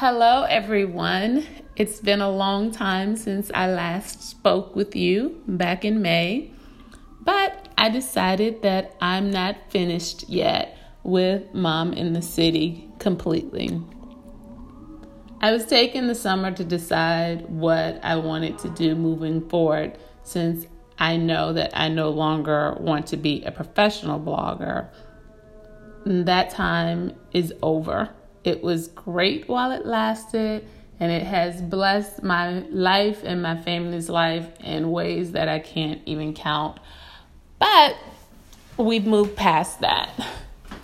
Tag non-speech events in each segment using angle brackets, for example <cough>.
Hello, everyone. It's been a long time since I last spoke with you back in May, but I decided that I'm not finished yet with Mom in the City completely. I was taking the summer to decide what I wanted to do moving forward since I know that I no longer want to be a professional blogger. That time is over. It was great while it lasted, and it has blessed my life and my family's life in ways that I can't even count. But we've moved past that.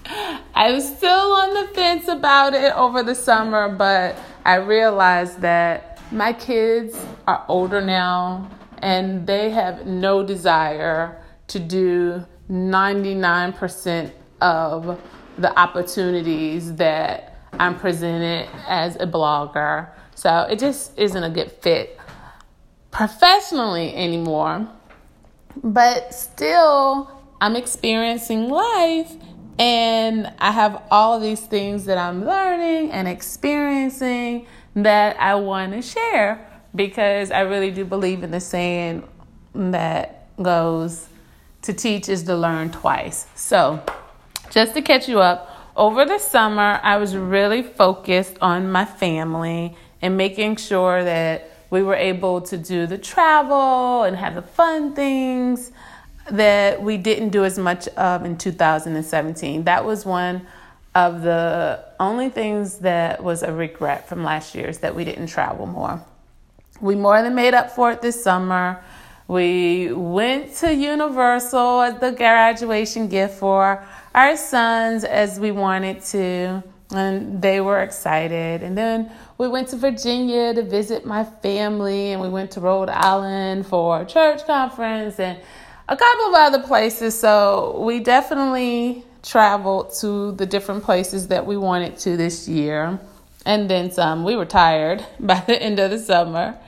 <laughs> I was still on the fence about it over the summer, but I realized that my kids are older now and they have no desire to do 99% of the opportunities that I'm presented as a blogger. So it just isn't a good fit professionally anymore. But still, I'm experiencing life and I have all of these things that I'm learning and experiencing that I want to share because I really do believe in the saying that goes to teach is to learn twice. So, just to catch you up, over the summer, I was really focused on my family and making sure that we were able to do the travel and have the fun things that we didn't do as much of in 2017. That was one of the only things that was a regret from last year is that we didn't travel more. We more than made up for it this summer. We went to Universal as the graduation gift for our sons as we wanted to, and they were excited. And then we went to Virginia to visit my family, and we went to Rhode Island for a church conference and a couple of other places. So we definitely traveled to the different places that we wanted to this year. And then some. We were tired <laughs> by the end of the summer.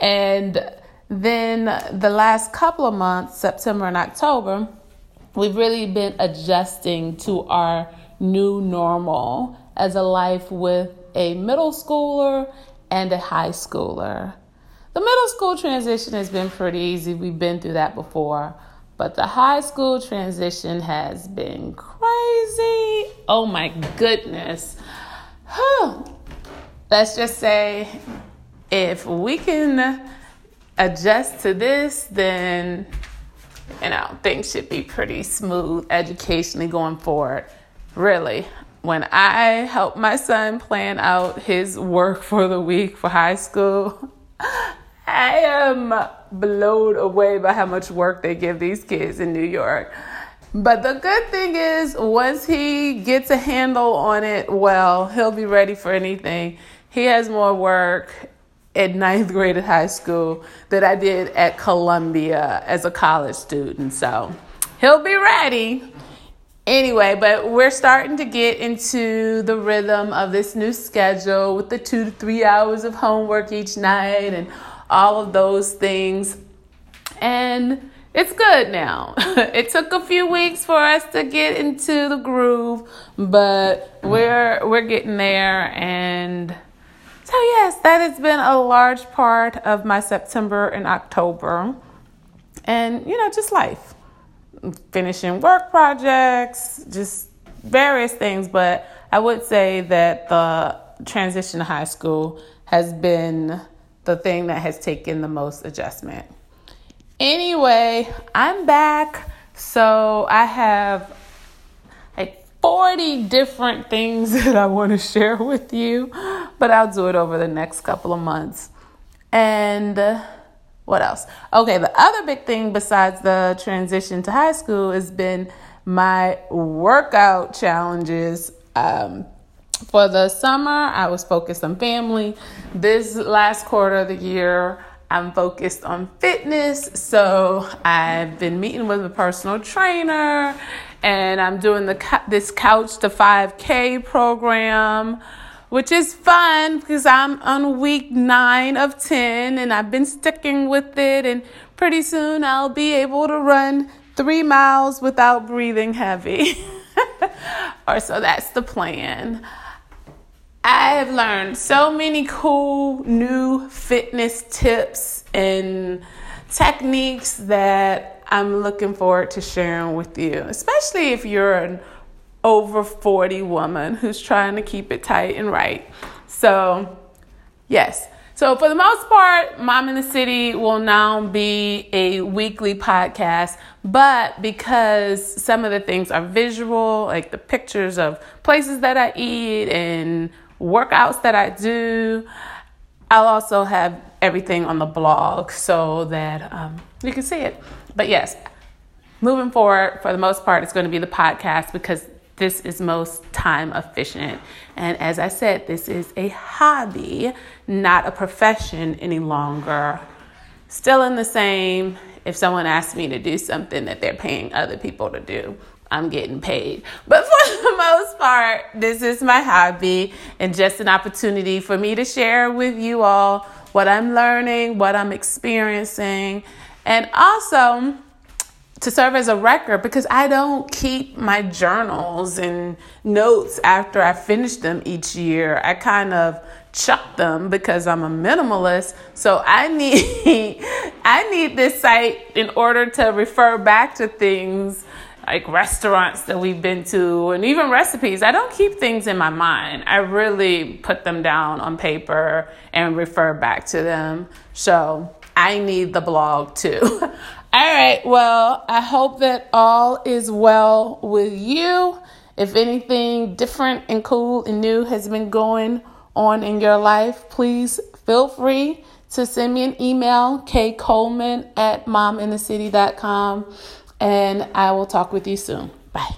And then the last couple of months, September and October, we've really been adjusting to our new normal as a life with a middle schooler and a high schooler. The middle school transition has been pretty easy. We've been through that before. But the high school transition has been crazy. Oh my goodness. Let's just say if we can adjust to this, then you know, things should be pretty smooth educationally going forward. Really, when I help my son plan out his work for the week for high school, <laughs> I am blown away by how much work they give these kids in New York. But the good thing is, once he gets a handle on it, well, he'll be ready for anything. He has more work at ninth grade at high school that I did at Columbia as a college student. So he'll be ready. Anyway, but we're starting to get into the rhythm of this new schedule with the two to three hours of homework each night and all of those things. And it's good now. <laughs> it took a few weeks for us to get into the groove, but we're we're getting there and so, yes, that has been a large part of my September and October. And, you know, just life. Finishing work projects, just various things. But I would say that the transition to high school has been the thing that has taken the most adjustment. Anyway, I'm back. So I have 40 different things <laughs> that I want to share with you, but I'll do it over the next couple of months. And uh, what else? Okay, the other big thing besides the transition to high school has been my workout challenges. Um, for the summer, I was focused on family. This last quarter of the year, I'm focused on fitness. So I've been meeting with a personal trainer and I'm doing the this couch to 5K program, which is fun because I'm on week nine of 10 and I've been sticking with it. And pretty soon I'll be able to run three miles without breathing heavy. <laughs> or so that's the plan. I have learned so many cool new fitness tips and techniques that I'm looking forward to sharing with you, especially if you're an over 40 woman who's trying to keep it tight and right. So, yes. So, for the most part, Mom in the City will now be a weekly podcast. But because some of the things are visual, like the pictures of places that I eat and workouts that I do, I'll also have everything on the blog so that um, you can see it. But yes, moving forward, for the most part, it's going to be the podcast because this is most time efficient. And as I said, this is a hobby, not a profession any longer. Still in the same, if someone asks me to do something that they're paying other people to do, I'm getting paid. But for the most part, this is my hobby and just an opportunity for me to share with you all what I'm learning, what I'm experiencing, and also to serve as a record because I don't keep my journals and notes after I finish them each year. I kind of chuck them because I'm a minimalist. So I need <laughs> I need this site in order to refer back to things like restaurants that we've been to and even recipes. I don't keep things in my mind. I really put them down on paper and refer back to them. So I need the blog too. <laughs> all right, well, I hope that all is well with you. If anything different and cool and new has been going on in your life, please feel free to send me an email, kcoleman at mominthecity.com and I will talk with you soon. Bye.